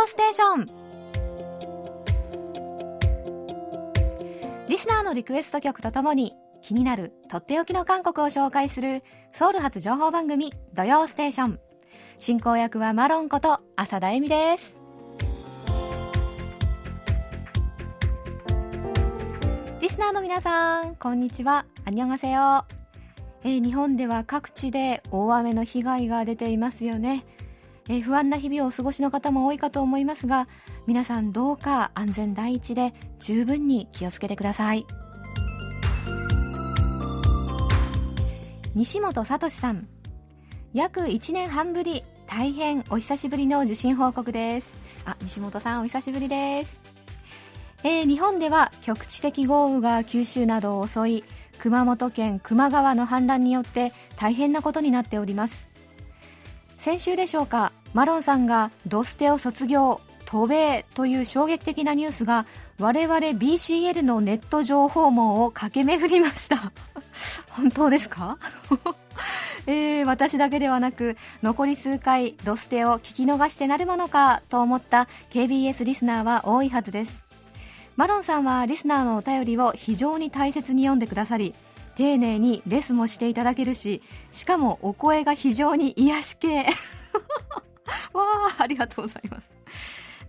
曜ステーション」リスナーのリクエスト曲とともに気になるとっておきの韓国を紹介するソウル発情報番組「土曜ステーション」進行役はマロンこと浅田恵美です。リスナーの皆さんこんにちは。アニョンガセヨえー、日本では各地で大雨の被害が出ていますよね、えー、不安な日々をお過ごしの方も多いかと思いますが皆さんどうか安全第一で十分に気をつけてください。西本聡さん。約1年半ぶり大変お久しぶりの受信報告です。あ西本さんお久しぶりです。えー、日本では局地的豪雨が九州などを襲い熊本県球磨川の氾濫によって大変なことになっております。先週でしょうか。マロンさんがドステを卒業渡米という衝撃的なニュースが我々 BCL のネット情報網を駆け巡りました。本当ですか？えー、私だけではなく残り数回ドステを聞き逃してなるものかと思った KBS リスナーは多いはずです。マロンさんはリスナーのお便りを非常に大切に読んでくださり丁寧にレスもしていただけるししかもお声が非常に癒し系。わあありがとうございます。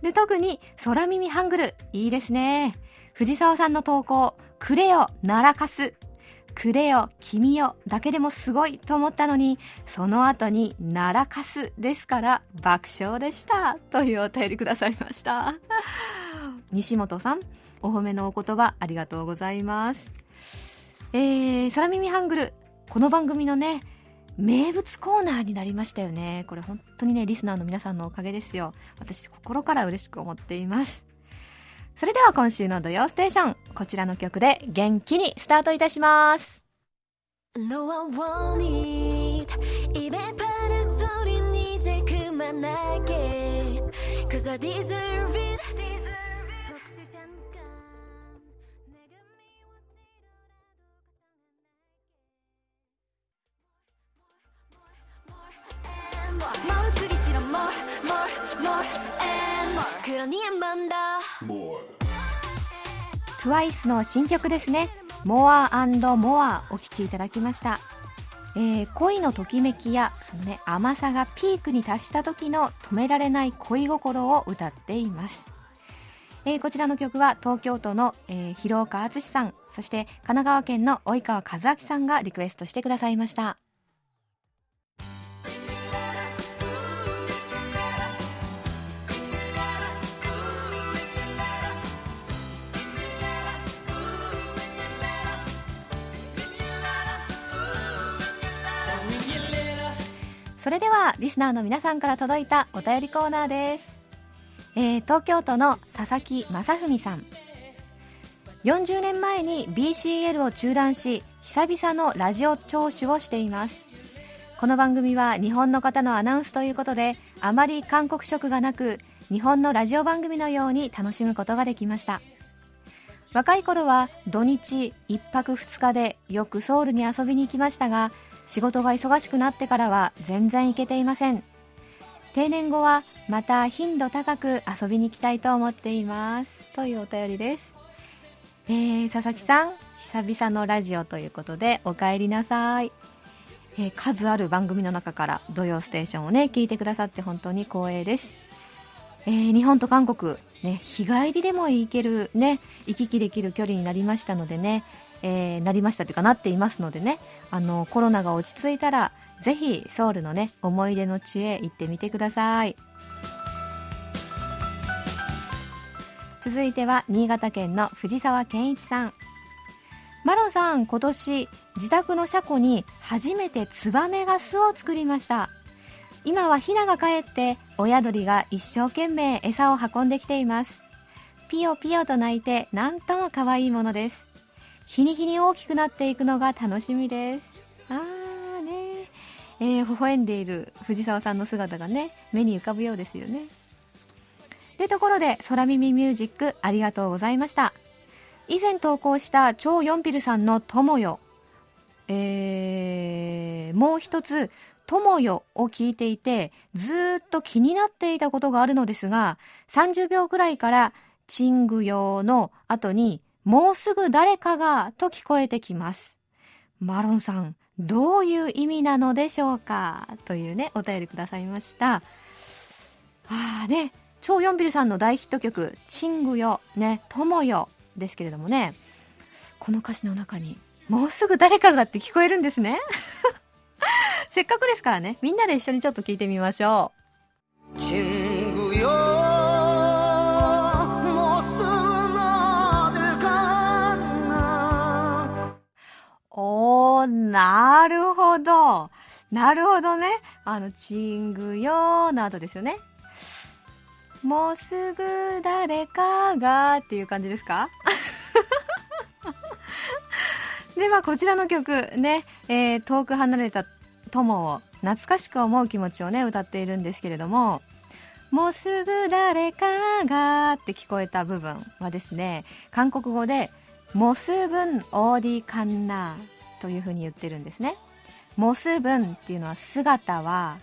で特に空耳ハングル。いいですね。藤沢さんの投稿くれよならかすくれよ君よだけでもすごいと思ったのにその後にならかすですから爆笑でした。というお便りくださいました。西本さんお褒めのお言葉ありがとうございます。えー、空耳ハングル。この番組のね名物コーナーになりましたよね。これ本当にねリスナーの皆さんのおかげですよ。私心から嬉しく思っています。それでは今週の土曜ステーション。こちらの曲で元気にスタートいたします。TWICE の新曲ですね「More and More」お聴きいただきました、えー、恋のときめきやその、ね、甘さがピークに達した時の止められない恋心を歌っています。えー、こちらの曲は東京都の、えー、広岡敦さん。そして神奈川県の及川和明さんがリクエストしてくださいましたそれではリスナーの皆さんから届いたお便りコーナーです、えー、東京都の佐々木正文さん。40年前に BCL を中断し久々のラジオ聴取をしています。この番組は日本の方のアナウンスということであまり韓国色がなく日本のラジオ番組のように楽しむことができました。若い頃は土日1泊2日でよくソウルに遊びに行きましたが仕事が忙しくなってからは全然行けていません。定年後はまた頻度高く遊びに行きたいと思っていますというお便りです。えー、佐々木さん久々のラジオということでお帰りなさい、えー、数ある番組の中から「土曜ステーション」をね聞いてくださって本当に光栄です、えー、日本と韓国ね日帰りでも行けるね行き来できる距離になりましたのでねえー、なりましたというかなっていますのでね。あのコロナが落ち着いたらぜひソウルのね思い出の地へ行ってみてください。続いては新潟県の藤沢健一さん。マロンさん今年自宅の車庫に初めてツバメが巣を作りました。今はヒナが帰って親鳥が一生懸命餌を運んできています。ピヨピヨと鳴いてなんとも可愛いものです。日に日に大きくなっていくのが楽しみです。あーね。えー、微笑んでいる藤沢さんの姿がね目に浮かぶようですよね。でところで空耳ミュージックありがとうございました。以前投稿した超ヨンピルさんの友よ。えー、もう一つ友よを聞いていて、ずーっと気になっていたことがあるのですが、30秒くらいから、チングヨの後に、もうすぐ誰かがと聞こえてきます。マロンさん、どういう意味なのでしょうか？というね、お便りくださいました。ああね、超ヨンビルさんの大ヒット曲、チングヨ、ね、友よですけれどもね、この歌詞の中に、もうすぐ誰かがって聞こえるんですね。せっかくですからね、みんなで一緒にちょっと聞いてみましょう。おー、なるほど。なるほどね。あの、チングよーの後ですよね。もうすぐ誰かがっていう感じですか？ではこちらの曲ね、えー、遠く離れた友を懐かしく思う気持ちをね歌っているんですけれどももうすぐ誰かがって聞こえた部分はですね韓国語でモスブンオーディカンナというふうに言ってるんですね。モスブンっていうのは姿は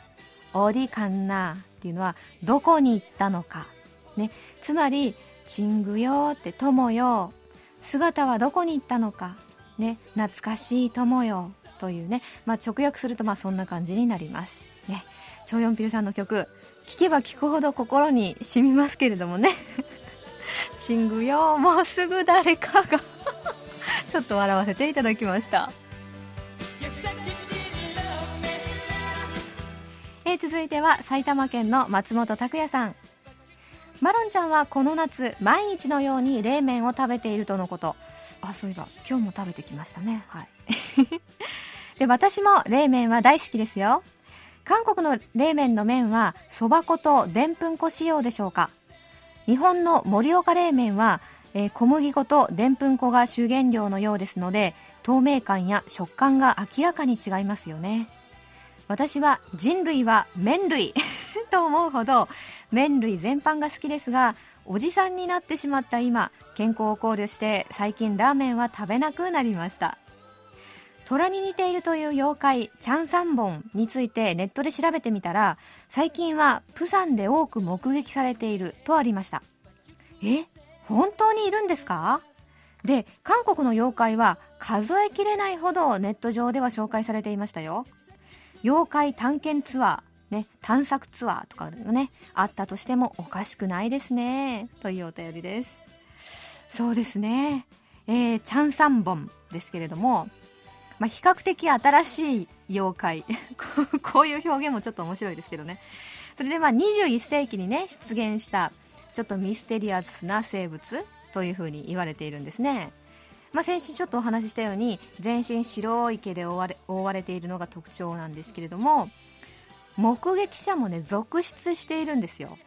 オーディカンナっていうのはどこに行ったのか、ね、つまりチングよって友よ。姿はどこに行ったのか、ね、懐かしい友よというね、まあ、直訳するとまあそんな感じになります。ね、チョヨンピルさんの曲聴けば聴くほど心に染みますけれどもね。チングよもうすぐ誰かがちょっと笑わせていただきました。えー、続いては埼玉県の松本拓也さん。マロンちゃんはこの夏毎日のように冷麺を食べているとのこと。あそういえば今日も食べてきましたね。はい。で私も冷麺は大好きですよ。韓国の冷麺の麺はそば粉とでんぷん粉仕様でしょうか。日本の盛岡冷麺は、えー、小麦粉とでんぷん粉が主原料のようですので透明感や食感が明らかに違いますよね。私は人類は麺類 と思うほど麺類全般が好きですがおじさんになってしまった今健康を考慮して最近ラーメンは食べなくなりました。虎に似ているという妖怪チャンサンボンについてネットで調べてみたら最近はプサンで多く目撃されているとありました。え？本当にいるんですか？で韓国の妖怪は数えきれないほどネット上では紹介されていましたよ妖怪探検ツアーね、探索ツアーとかがね、あったとしてもおかしくないですね。というお便りです。そうですね。えー、チャンサンボンですけれども、まあ、比較的新しい妖怪。こういう表現もちょっと面白いですけどね。それでまあ21世紀にね、出現したちょっとミステリアスな生物というふうに言われているんですね。まあ、先週ちょっとお話ししたように全身白い毛で覆われ覆われているのが特徴なんですけれども目撃者もね続出しているんですよ。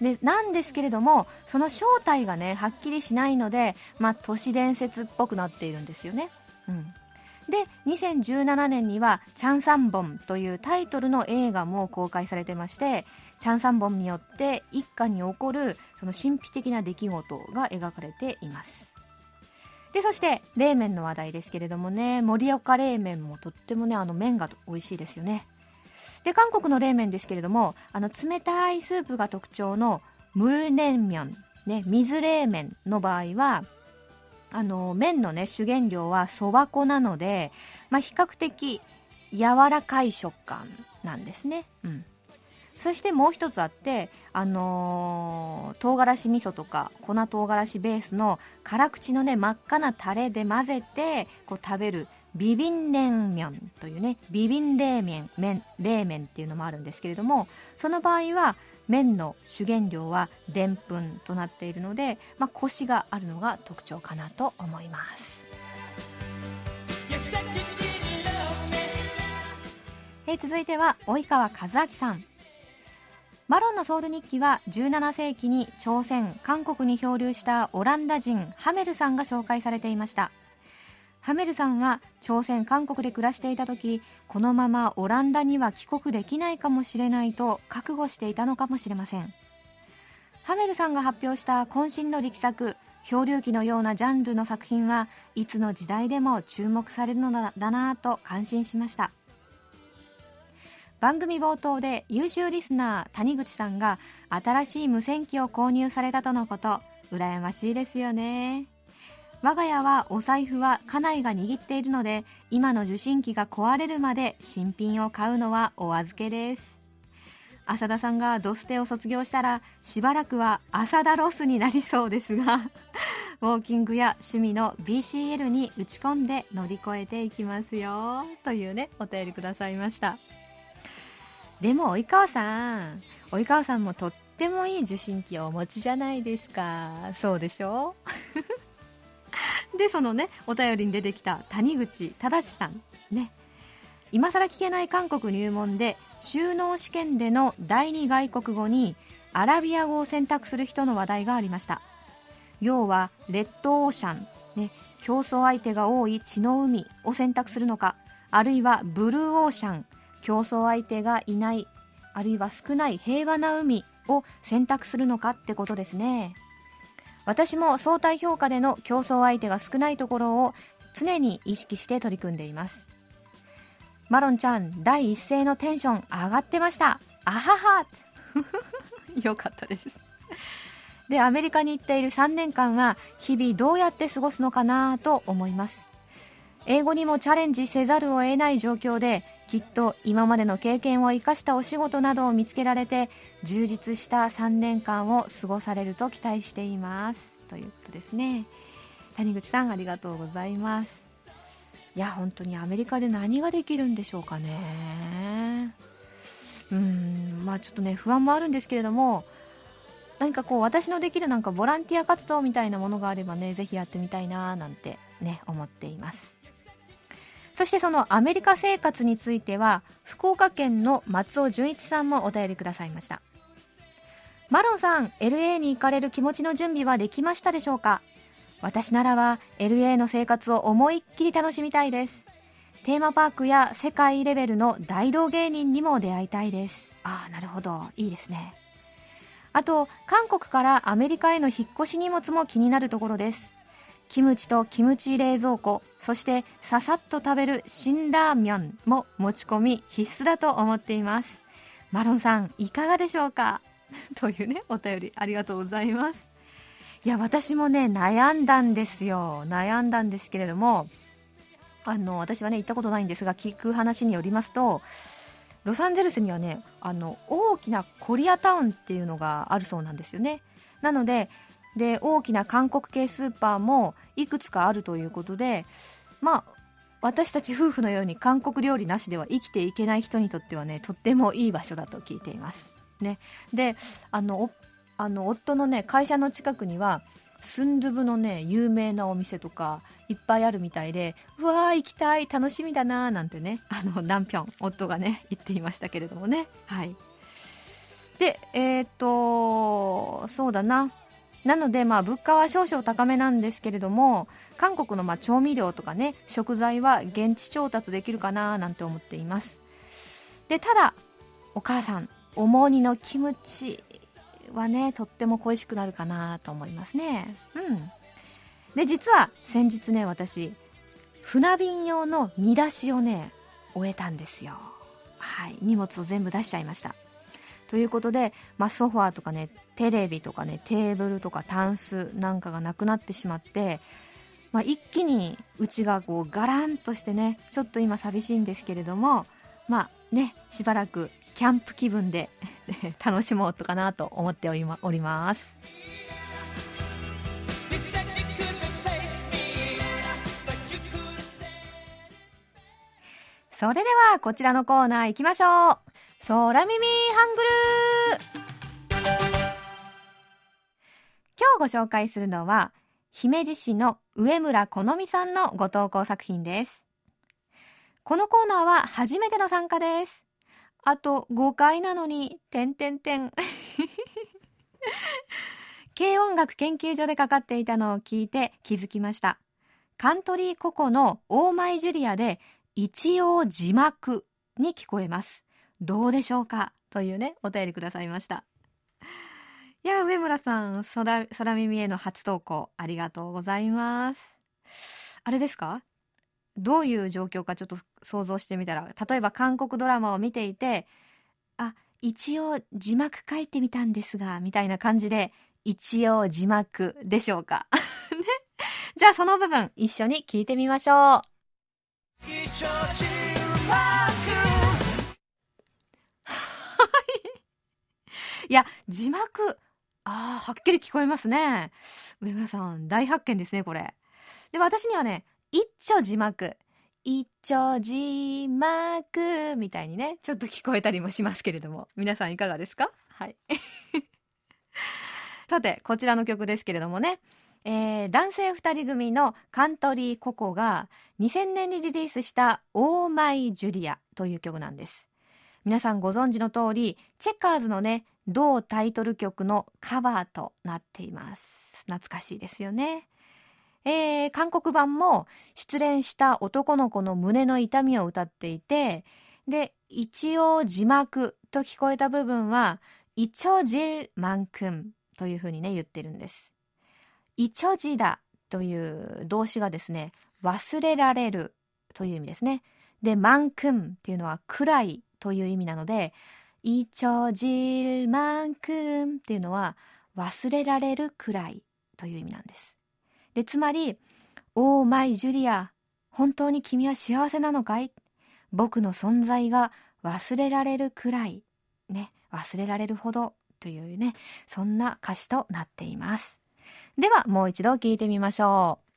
でなんですけれどもその正体がねはっきりしないので、まあ、都市伝説っぽくなっているんですよね、うん、で2017年には「チャンサンボン」というタイトルの映画も公開されてましてチャンサンボンによって一家に起こるその神秘的な出来事が描かれています。でそして冷麺の話題ですけれどもね盛岡冷麺もとってもねあの麺が美味しいですよね。で韓国の冷麺ですけれどもあの冷たいスープが特徴のムルネンミョン、ね、水冷麺の場合はあの麺のね主原料はそば粉なので、まあ、比較的柔らかい食感なんですね、うん、そしてもう一つあって、あのー、唐辛子味噌とか粉唐辛子ベースの辛口のね真っ赤なタレで混ぜてこう食べるビビンレンミョンというねビビン冷麺麺冷麺っていうのもあるんですけれどもその場合は麺の主原料はでんぷんとなっているので、まあ、コシがあるのが特徴かなと思います。え続いては及川和明さん。マロンのソウル日記は17世紀に朝鮮韓国に漂流したオランダ人ハメルさんが紹介されていました。ハメルさんは朝鮮韓国で暮らしていた時このままオランダには帰国できないかもしれないと覚悟していたのかもしれません。ハメルさんが発表した渾身の力作漂流記のようなジャンルの作品はいつの時代でも注目されるのだなと感心しました。番組冒頭で優秀リスナー谷口さんが新しい無線機を購入されたとのこと羨ましいですよね。我が家はお財布は家内が握っているので今の受信機が壊れるまで新品を買うのはお預けです。浅田さんがドステを卒業したらしばらくは浅田ロスになりそうですが ウォーキングや趣味の BCL に打ち込んで乗り越えていきますよ。というねお便りくださいました。でも及川さん。及川さんもとってもいい受信機をお持ちじゃないですか。そうでしょ？でそのねお便りに出てきた谷口正さん。ね。今更聞けない韓国入門で収納試験での第二外国語にアラビア語を選択する人の話題がありました。要はレッドオーシャン、ね、競争相手が多い血の海を選択するのかあるいはブルーオーシャン。競争相手がいないあるいは少ない平和な海を選択するのかってことですね。私も相対評価での競争相手が少ないところを常に意識して取り組んでいます。マロンちゃん第一声のテンション上がってました。あははよかったです。でアメリカに行っている3年間は日々どうやって過ごすのかなと思います。英語にもチャレンジせざるを得ない状況できっと今までの経験を生かしたお仕事などを見つけられて充実した3年間を過ごされると期待しています。ということですね。谷口さんありがとうございます。いや本当にアメリカで何ができるんでしょうかね。うんまあちょっとね不安もあるんですけれども何かこう私のできるなんかボランティア活動みたいなものがあればねぜひやってみたいななんてね思っています。そしてそのアメリカ生活については福岡県の松尾純一さんもお便りくださいました。マロンさん LA に行かれる気持ちの準備はできましたでしょうか？私ならは LA の生活を思いっきり楽しみたいです。テーマパークや世界レベルの大道芸人にも出会いたいです。ああなるほど。いいですね。あと韓国からアメリカへの引っ越し荷物も気になるところです。キムチとキムチ冷蔵庫そしてささっと食べる辛ラーメンも持ち込み必須だと思っています。マロンさんいかがでしょうか？というねお便りありがとうございます。いや私もね悩んだんですよ。悩んだんですけれどもあの私はね行ったことないんですが聞く話によりますとロサンゼルスにはねあの大きなコリアタウンっていうのがあるそうなんですよね。なのでで大きな韓国系スーパーもいくつかあるということでまあ私たち夫婦のように韓国料理なしでは生きていけない人にとってはねとってもいい場所だと聞いています。ね、であのあの夫のね会社の近くにはスンドゥブのね有名なお店とかいっぱいあるみたいでうわー行きたい楽しみだなーなんてねあのナンピョン夫がね言っていましたけれどもね。はい。でえっ、とそうだな。なので、まあ、物価は少々高めなんですけれども韓国のまあ調味料とかね食材は現地調達できるかななんて思っています。でただお母さんおもにのキムチはねとっても恋しくなるかなと思いますね。うん。で実は先日ね私船便用の見出しをね終えたんですよ。はい。荷物を全部出しちゃいました。ということで、まあ、ソファーとかねテレビとかねテーブルとかタンスなんかがなくなってしまって、まあ、一気にうちがこうガランとしてねちょっと今寂しいんですけれどもまあねしばらくキャンプ気分で 楽しもうとかなと思っております。それではこちらのコーナー行きましょう。空耳ハングル今日ご紹介するのは姫路市の上村好美さんのご投稿作品です。このコーナーは初めての参加です。あと5回なのに点点点軽音楽研究所でかかっていたのを聞いて気づきました。カントリーココのオーマイジュリアで一応字幕に聞こえます。どうでしょうか？というねお便りくださいました。いや、上村さん、空、空耳への初投稿、ありがとうございます。あれですか？どういう状況かちょっと想像してみたら例えば韓国ドラマを見ていてあ一応字幕書いてみたんですがみたいな感じで一応字幕でしょうか？ね。じゃあその部分一緒に聞いてみましょう。いや字幕。ああはっきり聞こえますね。上村さん大発見ですねこれ。で私にはね一丁字幕。一丁字幕みたいにね、ちょっと聞こえたりもしますけれども、皆さんいかがですか？はい。さて、こちらの曲ですけれどもね、えー、男性2人組のカントリーココが2000年にリリースした「オーマイ・ジュリア」という曲なんです。皆さんご存知の通りチェッカーズのね同タイトル曲のカバーとなっています懐かしいですよねえー、韓国版も失恋した男の子の胸の痛みを歌っていて、で、一応字幕と聞こえた部分は、イチョジルマンクンというふうにね、言ってるんです。イチョジだという動詞がですね、忘れられるという意味ですね。で、マンクンっていうのは暗いという意味なので、イチョジルマンクンっていうのは忘れられるくらいという意味なんです。で、つまり、オーマイ・ジュリア、本当に君は幸せなのかい僕の存在が忘れられるくらい、ね、忘れられるほどというね、そんな歌詞となっています。では、もう一度聞いてみましょう。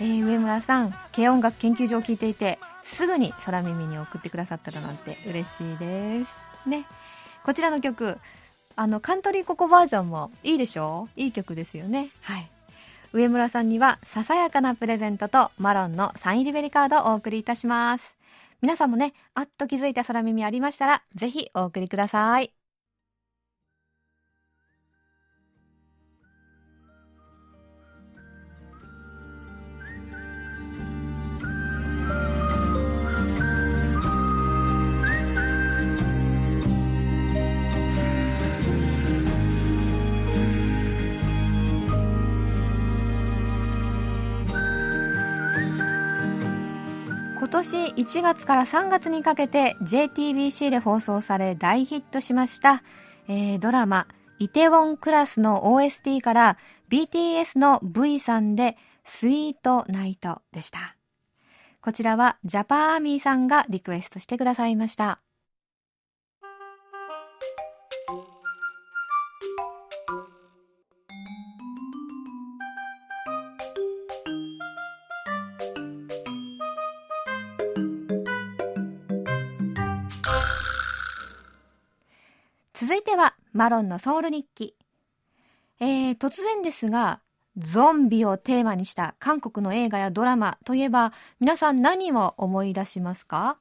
えー、上村さん軽音楽研究所を聞いていてすぐに空耳に送ってくださったらなんて嬉しいです。ね。こちらの曲あのカントリーココバージョンもいいでしょ？いい曲ですよね。はい。上村さんにはささやかなプレゼントとマロンのサイン入りベリカードをお送りいたします。皆さんもねあっと気づいた空耳ありましたらぜひお送りください。年1月から3月にかけて JTBC で放送され大ヒットしました、えー、ドラマイテウォンクラスの OST から BTS の V さんでスイートナイトでした。こちらはジャパーアミーさんがリクエストしてくださいました。続いては、マロンのソウル日記。えー、突然ですが、ゾンビをテーマにした韓国の映画やドラマといえば、皆さん何を思い出しますか？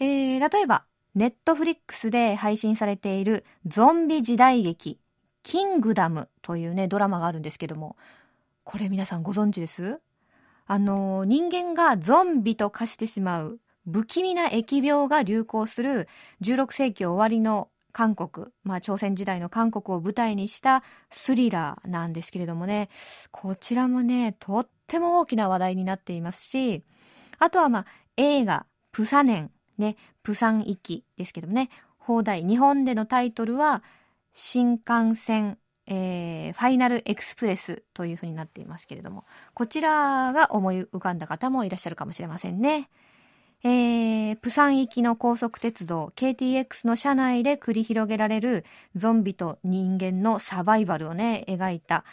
えー、例えば、ネットフリックスで配信されているゾンビ時代劇、キングダムというね、ドラマがあるんですけども、これ皆さんご存知です？あの、人間がゾンビと化してしまう不気味な疫病が流行する16世紀終わりの韓国、まあ、朝鮮時代の韓国を舞台にしたスリラーなんですけれどもね、こちらもね、とっても大きな話題になっていますし、あとはまあ、映画、プサネン、ね、プサン行きですけどもね、放題、日本でのタイトルは、新幹線、えー、ファイナルエクスプレスというふうになっていますけれども、こちらが思い浮かんだ方もいらっしゃるかもしれませんね。えー、プサン行きの高速鉄道 KTX の車内で繰り広げられるゾンビと人間のサバイバルをね、描いた、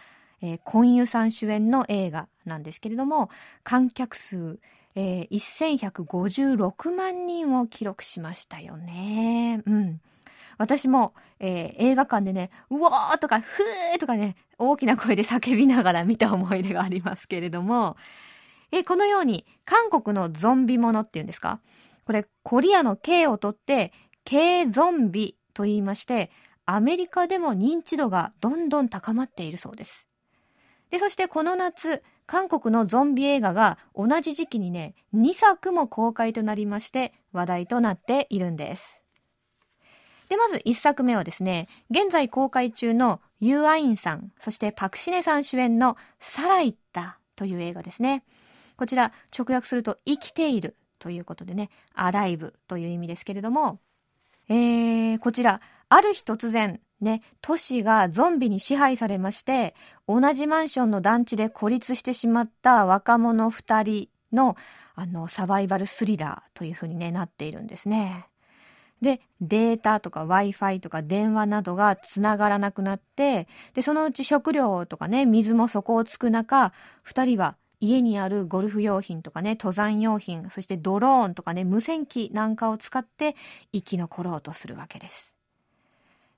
えー、コンユさん主演の映画なんですけれども、観客数、えー、1156万人を記録しましたよね。うん。私も、えー、映画館でね、うおーとか、ふーとかね、大きな声で叫びながら見た思い出がありますけれども、えこのように韓国のゾンビものっていうんですか？これコリアの K を取って K ゾンビと言いましてアメリカでも認知度がどんどん高まっているそうです。でそしてこの夏韓国のゾンビ映画が同じ時期にね2作も公開となりまして話題となっているんです。で、まず1作目はですね、現在公開中のユーアインさん、そしてパクシネさん主演のサライッタという映画ですね。こちら直訳すると生きているということでね、アライブという意味ですけれども、えー、こちら、ある日突然、ね、都市がゾンビに支配されまして、同じマンションの団地で孤立してしまった若者二人の、あの、サバイバルスリラーというふうにね、なっているんですね。で、データとか Wi-Fi とか電話などが繋がらなくなって、で、そのうち食料とかね、水も底をつく中、二人は家にあるゴルフ用品とかね、登山用品、そしてドローンとかね、無線機なんかを使って生き残ろうとするわけです。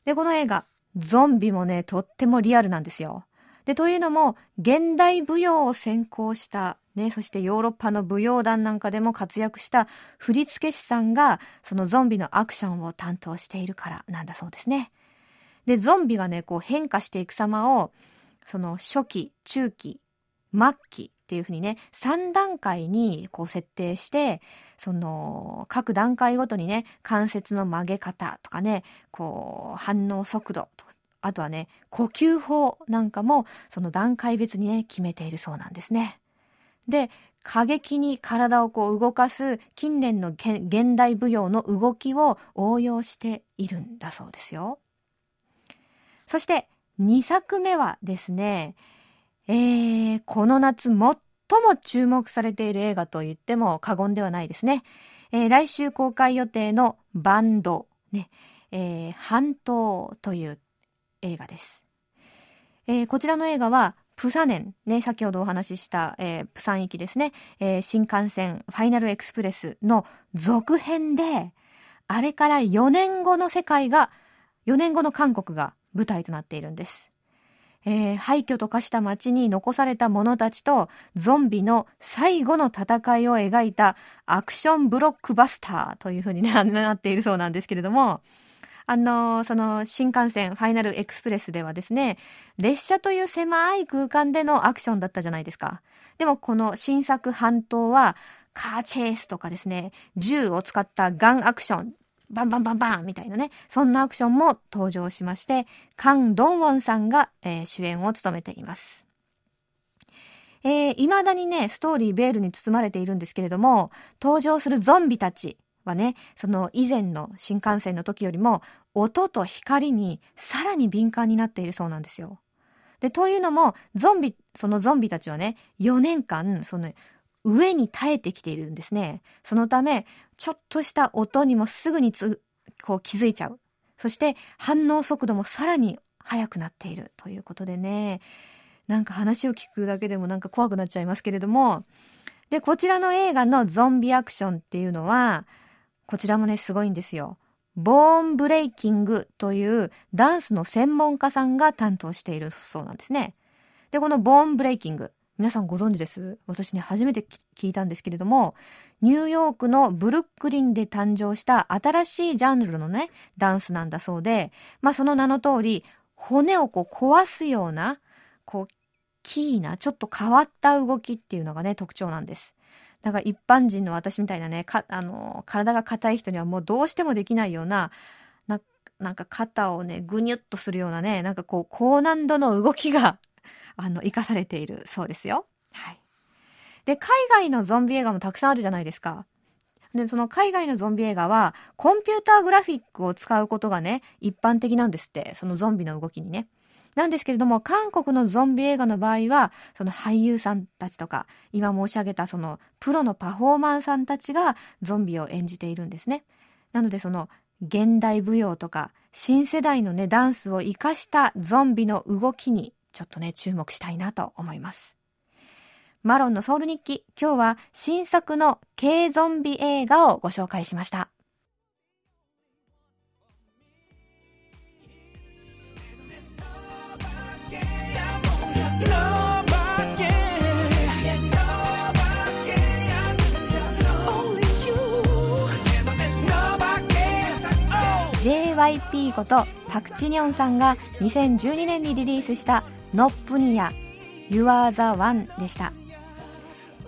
で、この映画、ゾンビもね、とってもリアルなんですよ。で、というのも、現代舞踊を専攻した、ね、そしてヨーロッパの舞踊団なんかでも活躍した振付師さんが、そのゾンビのアクションを担当しているからなんだそうですね。で、ゾンビがね、こう変化していく様を、その初期、中期、末期っていうふうにね、3段階にこう設定して、その、各段階ごとにね、関節の曲げ方とかね、こう、反応速度と、あとはね、呼吸法なんかも、その段階別にね、決めているそうなんですね。で、過激に体をこう動かす近年の現代舞踊の動きを応用しているんだそうですよ。そして2作目はですね、えー、この夏最も注目されている映画と言っても過言ではないですね。えー、来週公開予定のバンド、ね、えー、半島という映画です。えー、こちらの映画は、プサネン、ね、先ほどお話しした、えー、プサン行きですね、えー、新幹線ファイナルエクスプレスの続編で、あれから4年後の世界が、4年後の韓国が舞台となっているんです。えー、廃墟と化した街に残された者たちとゾンビの最後の戦いを描いたアクションブロックバスターというふうに、ね、なっているそうなんですけれども、あの、その新幹線ファイナルエクスプレスではですね、列車という狭い空間でのアクションだったじゃないですか。でもこの新作半島はカーチェイスとかですね、銃を使ったガンアクション、バンバンバンバンみたいなね、そんなアクションも登場しまして、カン・ドンウォンさんが、えー、主演を務めています。えー、未だにね、ストーリーベールに包まれているんですけれども、登場するゾンビたちはね、その以前の新幹線の時よりも、音と光にさらに敏感になっているそうなんですよ。で、というのも、ゾンビ、そのゾンビたちはね、4年間、その、上に耐えてきているんですね。そのため、ちょっとした音にもすぐにつ、こう気づいちゃう。そして反応速度もさらに速くなっているということでね、なんか話を聞くだけでもなんか怖くなっちゃいますけれども、で、こちらの映画のゾンビアクションっていうのは、こちらもね、すごいんですよ。ボーンブレイキングというダンスの専門家さんが担当しているそうなんですね。で、このボーンブレイキング。皆さんご存知です？私ね、初めて聞いたんですけれども、ニューヨークのブルックリンで誕生した新しいジャンルのね、ダンスなんだそうで、まあその名の通り、骨をこう壊すような、こう、キーな、ちょっと変わった動きっていうのがね、特徴なんです。だから一般人の私みたいなね、か、あの、体が硬い人にはもうどうしてもできないような、ななんか肩をね、ぐにゅっとするようなね、なんかこう、高難度の動きがあの、活かされているそうですよ。はい。で、海外のゾンビ映画もたくさんあるじゃないですか。で、その海外のゾンビ映画は、コンピューターグラフィックを使うことがね、一般的なんですって。そのゾンビの動きにね。なんですけれども、韓国のゾンビ映画の場合は、その俳優さんたちとか、今申し上げたそのプロのパフォーマンさんたちがゾンビを演じているんですね。なのでその現代舞踊とか、新世代のね、ダンスを活かしたゾンビの動きにちょっとね、注目したいなと思います。マロンのソウル日記、今日は新作の軽ゾンビ映画をご紹介しました。JYP ことパクチニョンさんが2012年にリリースしたノップニア You are the one でした。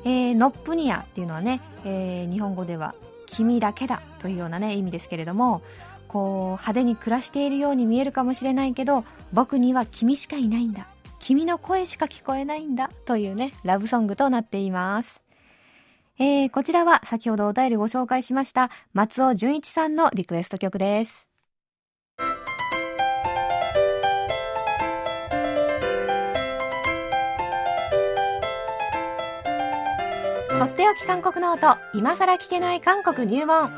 えー、ノップニアっていうのはね、えー、日本語では君だけだというようなね、意味ですけれども、こう派手に暮らしているように見えるかもしれないけど僕には君しかいないんだ。君の声しか聞こえないんだというねラブソングとなっています。えー、こちらは先ほどお便りご紹介しました松尾純一さんのリクエスト曲です。とっておき韓国ノート今さら聞けない韓国入門。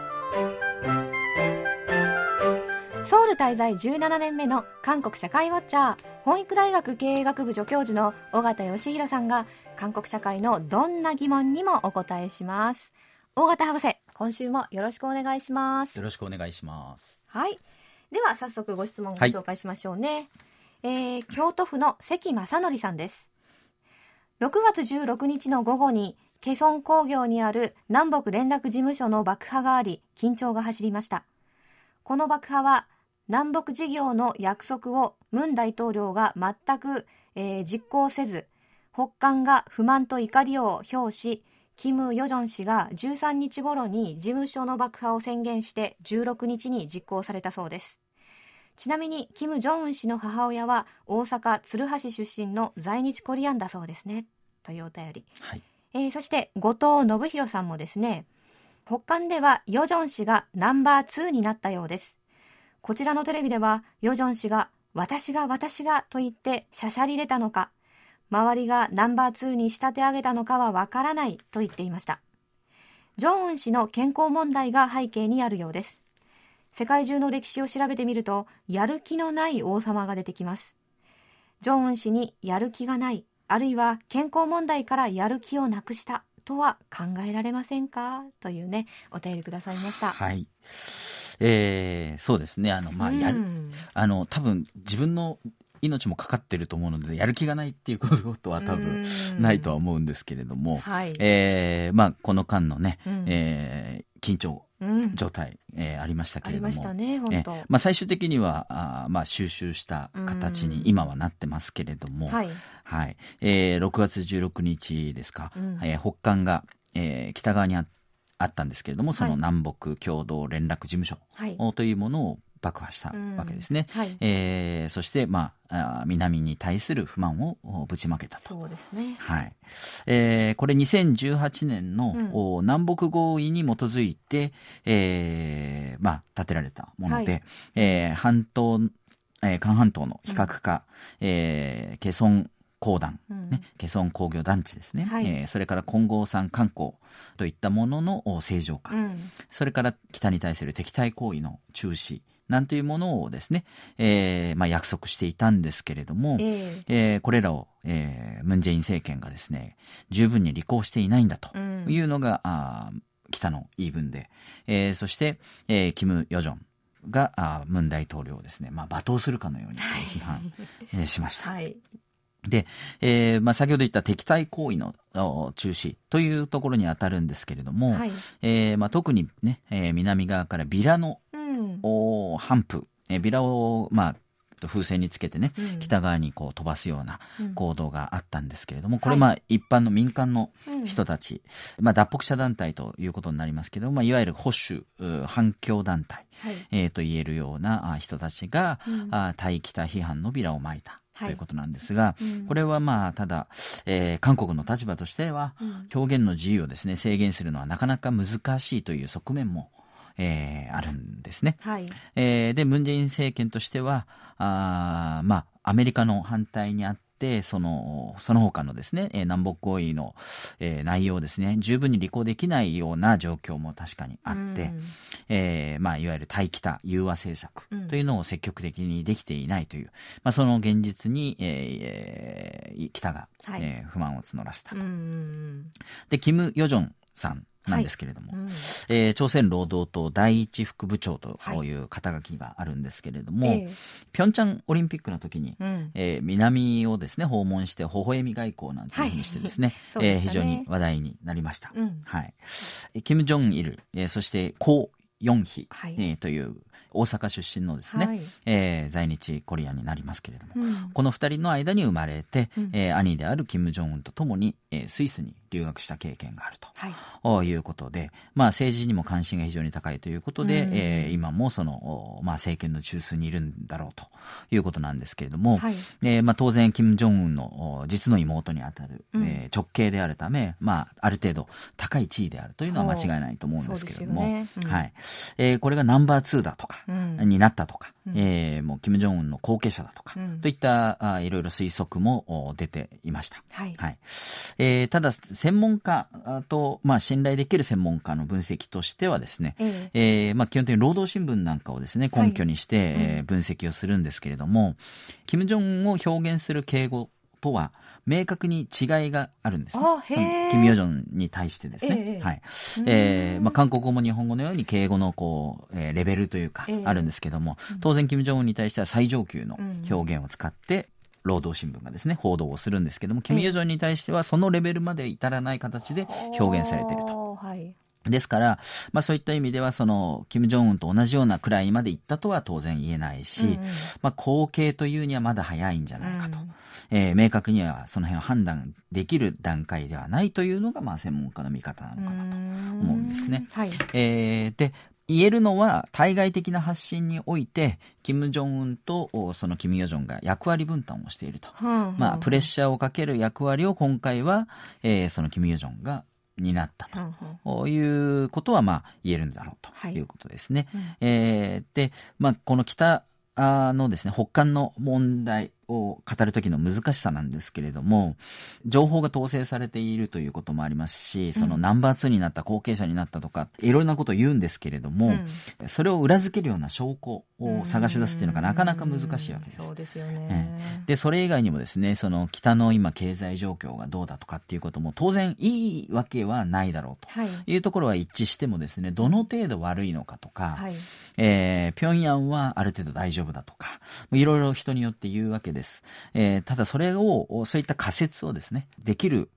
ソウル滞在17年目の韓国社会ウォッチャー本育大学経営学部助教授の尾形義弘さんが韓国社会のどんな疑問にもお答えします。尾形博士今週もよろしくお願いします。よろしくお願いします。はい。では早速ご質問をご紹介しましょうね、はい、えー、京都府の関正則さんです。6月16日の午後にケソン工業にある南北連絡事務所の爆破があり、緊張が走りました。この爆破は、南北事業の約束をムン大統領が全く、えー、実行せず、北韓が不満と怒りを表し、キム・ヨジョン氏が13日頃に事務所の爆破を宣言して16日に実行されたそうです。ちなみに、キム・ジョンウン氏の母親は大阪鶴橋出身の在日コリアンだそうですね。というお便り。はいえー、そして後藤信弘さんもですね、北韓ではヨジョン氏がナンバー2になったようです。こちらのテレビではヨジョン氏が私が私がと言ってしゃしゃり出たのか、周りがナンバー2に仕立て上げたのかはわからないと言っていました。ジョンウン氏の健康問題が背景にあるようです。世界中の歴史を調べてみると、やる気のない王様が出てきます。ジョンウン氏にやる気がない、あるいは健康問題からやる気をなくしたとは考えられませんか？というね、お便りくださいました。はい。えー、そうですね。あの、まあ、やる、あの、多分自分の命もかかってると思うので、やる気がないっていうことは多分ないとは思うんですけれども、はい、えー、まあ、この間のね、うん、えー、緊張状態、うん、えー、ありましたけれども、ましたね、本当。まあ、最終的には、あまあ、収集した形に今はなってますけれども、はい。はい。えー、6月16日ですか、うん、えー、北韓が、えー、北側にああったんですけれども、その南北共同連絡事務所というものを爆破したわけですね。はい、えー、そして、まあ、南に対する不満をぶちまけたと。そうですね。はい。えー、これ2018年の、うん、南北合意に基づいて、えー、まあ、建てられたもので、はい、えー、半島、えー、韓半島の非核化、うん、えー、ケソン鉱団、ね、ケソン工業団地ですね、はい、えー、それから金剛山観光といったものの正常化、うん、それから北に対する敵対行為の中止、なんていうものをですね、えー、まあ約束していたんですけれども、えー、えー、これらを、えー、ムンジェイン政権がですね、十分に履行していないんだというのが、うん、あ北の言い分で、えー、そして、えー、キム・ヨジョンが、あムン大統領をですね、まあ罵倒するかのように批判、はい、しました。はいで、えー、まあ、先ほど言った敵対行為の中止というところに当たるんですけれども、はい、えー、まあ、特にね、えー、南側からビラのお反布、えビラを、まあ、風船につけてね、うん、北側にこう飛ばすような行動があったんですけれども、これまあ一般の民間の人たち、まあ脱北者団体ということになりますけど、まあいわゆる保守反共団体、はい、えー、と言えるような人たちが、うん、あ対北批判のビラをまいた。ということなんですが、はいうん、これはまあ、ただ、えー、韓国の立場としては、表現の自由をですね、制限するのはなかなか難しいという側面もえー、あるんですね。はい、えー、で、ムン・ジェイン政権としては、あまあ、アメリカの反対にあって、その、その他のですね、えー、南北合意の、えー、内容をですね、十分に履行できないような状況も確かにあって、うん、えー、まあ、いわゆる対北融和政策というのを積極的にできていないという、うん、まあ、その現実に、えー、北が、はい、えー、不満を募らせたと。で、キム・ヨジョンさんなんですけれども、はいうん、えー、朝鮮労働党第一副部長という肩書きがあるんですけれども、はい、ピョンチャンオリンピックの時に、うん、えー、南をですね訪問して微笑み外交なんていうふうにしてですねはい、えー、非常に話題になりました。うん、はい。キム・ジョンイル、えー、そしてコ・ヨンヒ、はい、えー、という、大阪出身のですね、はい、えー、在日コリアンになりますけれども、うん、この二人の間に生まれて、うん、えー、兄であるキム・ジョンウンと共に、えー、スイスに留学した経験があると、はい、いうことで、まあ、政治にも関心が非常に高いということで、うん、えー、今もその、まあ、政権の中枢にいるんだろうということなんですけれども、はい、えー、まあ、当然、キム・ジョンウンの実の妹にあたる、うん、えー、直系であるため、まあ、ある程度高い地位であるというのは間違いないと思うんですけれども、ね。うん、はい。えー、これがナンバー2だとか、になったとか、うん、えー、もうキム・ジョンウンの後継者だとか、といったあいろいろ推測も出ていました。はい、はい、えー、ただ専門家と、まあ、信頼できる専門家の分析としてはですね、ええ。ー、まあ、基本的に労働新聞なんかをですね、根拠にして、はい、えー、分析をするんですけれども、キム・ジョンを表現する敬語とは明確に違いがあるんです、ね、キム・ヨジョンに対してですね。えー、はい。えー、まあ、韓国語も日本語のように敬語のこう、えー、レベルというか、あるんですけども、当然キム・ジョンウンに対しては最上級の表現を使って、労働新聞がですね、報道をするんですけども、キム・ヨジョンに対してはそのレベルまで至らない形で表現されていると。はい。ですから、まあそういった意味では、その、キム・ジョンウンと同じようなくらいまで行ったとは当然言えないし、うん、まあ後継というにはまだ早いんじゃないかと。うん、えー、明確にはその辺を判断できる段階ではないというのが、まあ専門家の見方なのかなと思うんですね。はい、えー、で、言えるのは対外的な発信において、キム・ジョンウンとそのキム・ヨジョンが役割分担をしていると。まあ、プレッシャーをかける役割を今回は、えー、そのキム・ヨジョンが担ったと。いうことは、まあ、言えるんだろうとい。うことですね。はいうん、えー、で、まあ、この北のですね、北韓の問題を語る時の難しさなんですけれども、情報が統制されているということもありますし、そのナンバー2になった後継者になったとか、いろいろなことを言うんですけれども、うん、それを裏付けるような証拠を探し出すっていうのがなかなか難しいわけです。そうですよね。で、それ以外にもですね、その北の今経済状況がどうだとかっていうことも当然いいわけはないだろうというところは一致してもですね、どの程度悪いのかとか、はい、えー、平壌はある程度大丈夫だとか、いろいろ人によって言うわけです。えー、ただそれを、そういった仮説をですね、できる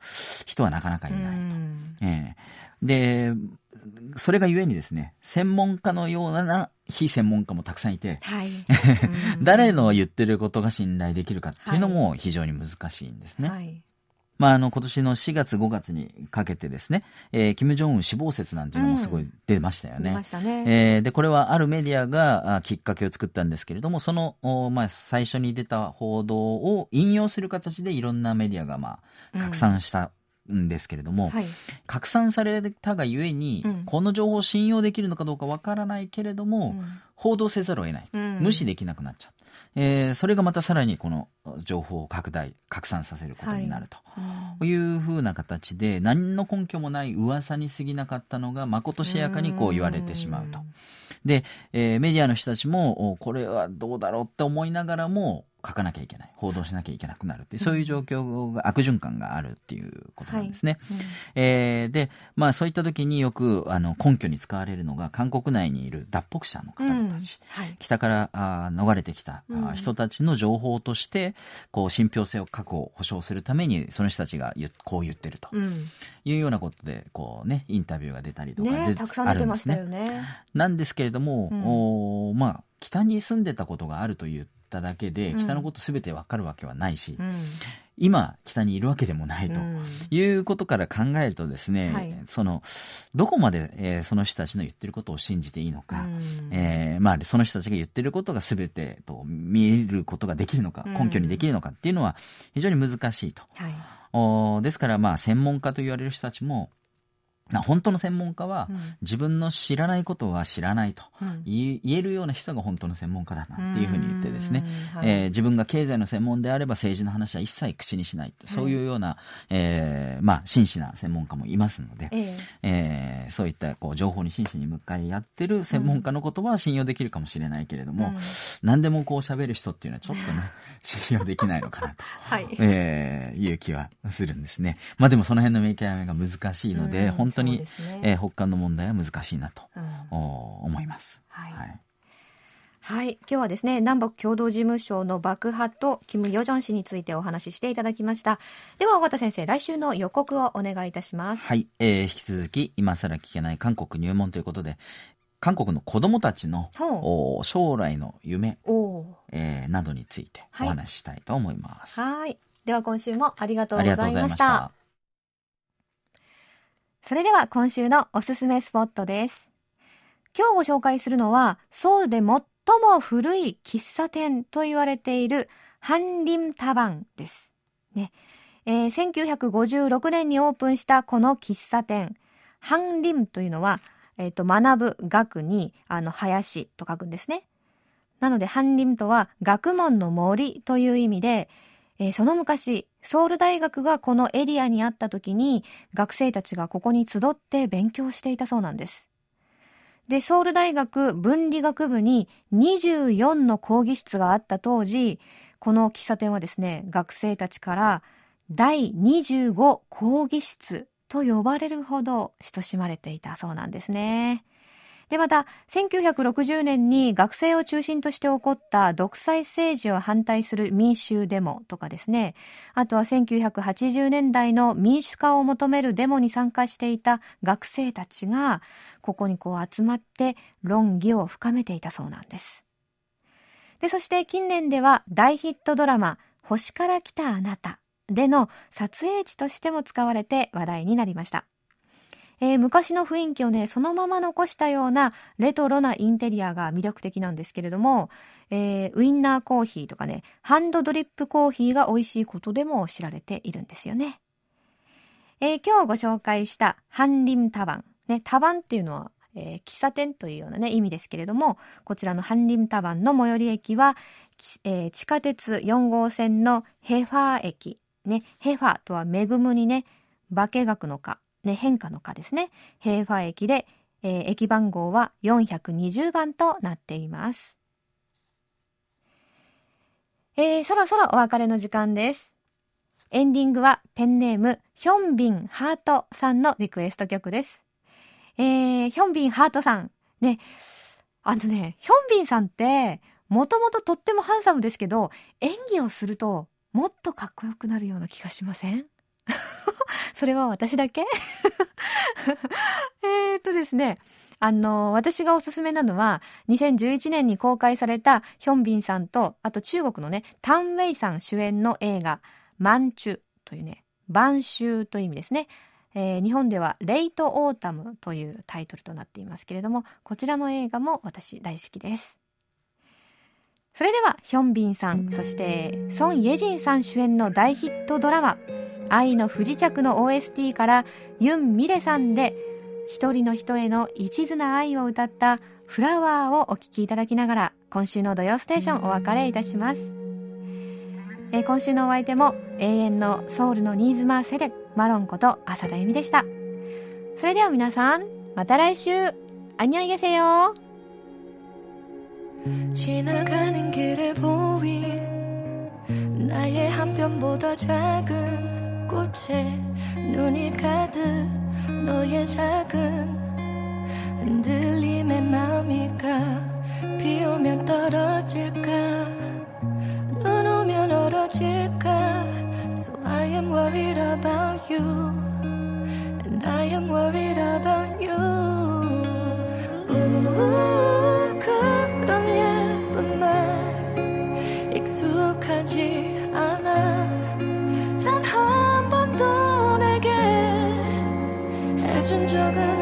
人はなかなかいないと。えー、で、それがゆえにですね、専門家のような非専門家もたくさんいて、はい、誰の言ってることが信頼できるかっていうのも非常に難しいんですね。はいまあ、あの、今年の4月5月にかけてですね、えー、キム・ジョンウン死亡説なんていうのもすごい出ましたよね。出ましたね。えー、で、これはあるメディアがきっかけを作ったんですけれども、その、まあ、最初に出た報道を引用する形でいろんなメディアが、まあ、拡散したんですけれども、うん。はい、拡散されたがゆえに、うん、この情報を信用できるのかどうかわからないけれども、うん、報道せざるを得ない、無視できなくなっちゃう。えー、それがまたさらにこの情報を拡大、拡散させることになると。い。うふうな形で、何の根拠もない噂に過ぎなかったのが、まことしやかにこう言われてしまうと。で、えー、メディアの人たちも、これはどうだろうって思いながらも、書かなきゃいけない。報道しなきゃいけなくなるっていう、そういう状況が悪循環があるっていうことなんですね。はい。うん、えー、で、まあそういった時によくあの根拠に使われるのが韓国内にいる脱北者の方々たち、うん。はい、北からあ逃れてきた、うん、人たちの情報としてこう信憑性を確保保証するためにその人たちがこう言ってると、いうようなことでこうねインタビューが出たりとかで、ね、たくさん出てましたよね。なんですけれども、おまあ北に住んでたことがあるというっただけで、北のことすべてわかるわけはないし、うん、今、北にいるわけでもないと、いうことから考えるとですね、はい、その、どこまで、えー、その人たちの言ってることを信じていいのか、うん、えー、まあ、その人たちが言ってることがすべてと見えることができるのか、根拠にできるのかっていうのは非常に難しいと。はい、おですから、まあ、専門家と言われる人たちも、本当の専門家は、自分の知らないことは知らないと言えるような人が本当の専門家だなっていうふうに言ってですね、はい、えー、自分が経済の専門であれば政治の話は一切口にしない、そういうような、えー、まあ、真摯な専門家もいますので、えー、えー、そういったこう情報に真摯に向かい合ってる専門家の言葉は信用できるかもしれないけれども、うん、何でもこう喋る人っていうのはちょっとね、信用できないのかなと、はい、えー、いう気はするんですね。まあでもその辺の見極めが難しいので、本当に、ねえー、北韓の問題は難しいなと、うん、思います。はい、はいはい。今日はですね、南北共同事務所の爆破とキム・ヨジョン氏についてお話ししていただきました。では、尾形先生、来週の予告をお願いいたします。はい。えー、引き続き、今更聞けない韓国入門ということで、韓国の子供たちの将来の夢、えー、などについてお話ししたいと思います。はい。では今週もありがとうございました。それでは今週のおすすめスポットです。今日ご紹介するのは、ソウルで最も古い喫茶店と言われているハンリムタバンです。ね。えー、1956年にオープンしたこの喫茶店、ハンリムというのは、えっ、ー、と、学ぶ学に、あの、林と書くんですね。なので、ハンリムとは学問の森という意味で、えー、その昔、ソウル大学がこのエリアにあった時に、学生たちがここに集って勉強していたそうなんです。で、ソウル大学分理学部に24の講義室があった当時、この喫茶店はですね、学生たちから第25講義室と呼ばれるほど親しまれていたそうなんですね。で、また、1960年に学生を中心として起こった独裁政治を反対する民衆デモとかですね、あとは1980年代の民主化を求めるデモに参加していた学生たちが、ここにこう集まって論議を深めていたそうなんです。で、そして近年では大ヒットドラマ、星から来たあなたでの撮影地としても使われて話題になりました。えー、昔の雰囲気をね、そのまま残したようなレトロなインテリアが魅力的なんですけれども、えー、ウインナーコーヒーとかね、ハンドドリップコーヒーが美味しいことでも知られているんですよね。えー、今日ご紹介したハンリムタバン。ね、タバンっていうのは、えー、喫茶店というようなね、意味ですけれども、こちらのハンリムタバンの最寄り駅は、えー、地下鉄4号線のヘファー駅。ね、ヘファーとは恵むにね、化学のか、ね、変化のかですね。平和駅で、えー、駅番号は420番となっています。えー、そろそろお別れの時間です。エンディングはペンネームヒョンビンハートさんのリクエスト曲です。えー、ヒョンビンハートさん。ね、あのね、ヒョンビンさんって、もともととってもハンサムですけど、演技をするともっとかっこよくなるような気がしません？それは私だけ？えっとですね。あの、私がおすすめなのは、2011年に公開されたヒョンビンさんと、あと中国のね、タン・ウェイさん主演の映画、マンチュというね、晩秋という意味ですね。えー、日本ではレイト・オータムというタイトルとなっていますけれども、こちらの映画も私大好きです。それでは、ヒョンビンさん、そして、ソン・イェジンさん主演の大ヒットドラマ、愛の不時着の OST からユン・ミレさんで一人の人への一途な愛を歌ったフラワーをお聴きいただきながら今週の土曜ステーションお別れいたします。えー、今週のお相手も永遠のソウルの新妻セレマロンこと浅田由美でした。それでは皆さん、また来週안녕히계세요지나가는길에보인나의한편보다작은 꽃에 눈이 가득 너의 작은 흔들림에 마음이 가비 오면 떨어질까? 눈 오면 얼어질까? So I am worried about you And I am worried about you. 우, 그런 예쁜 말 익숙하지 这个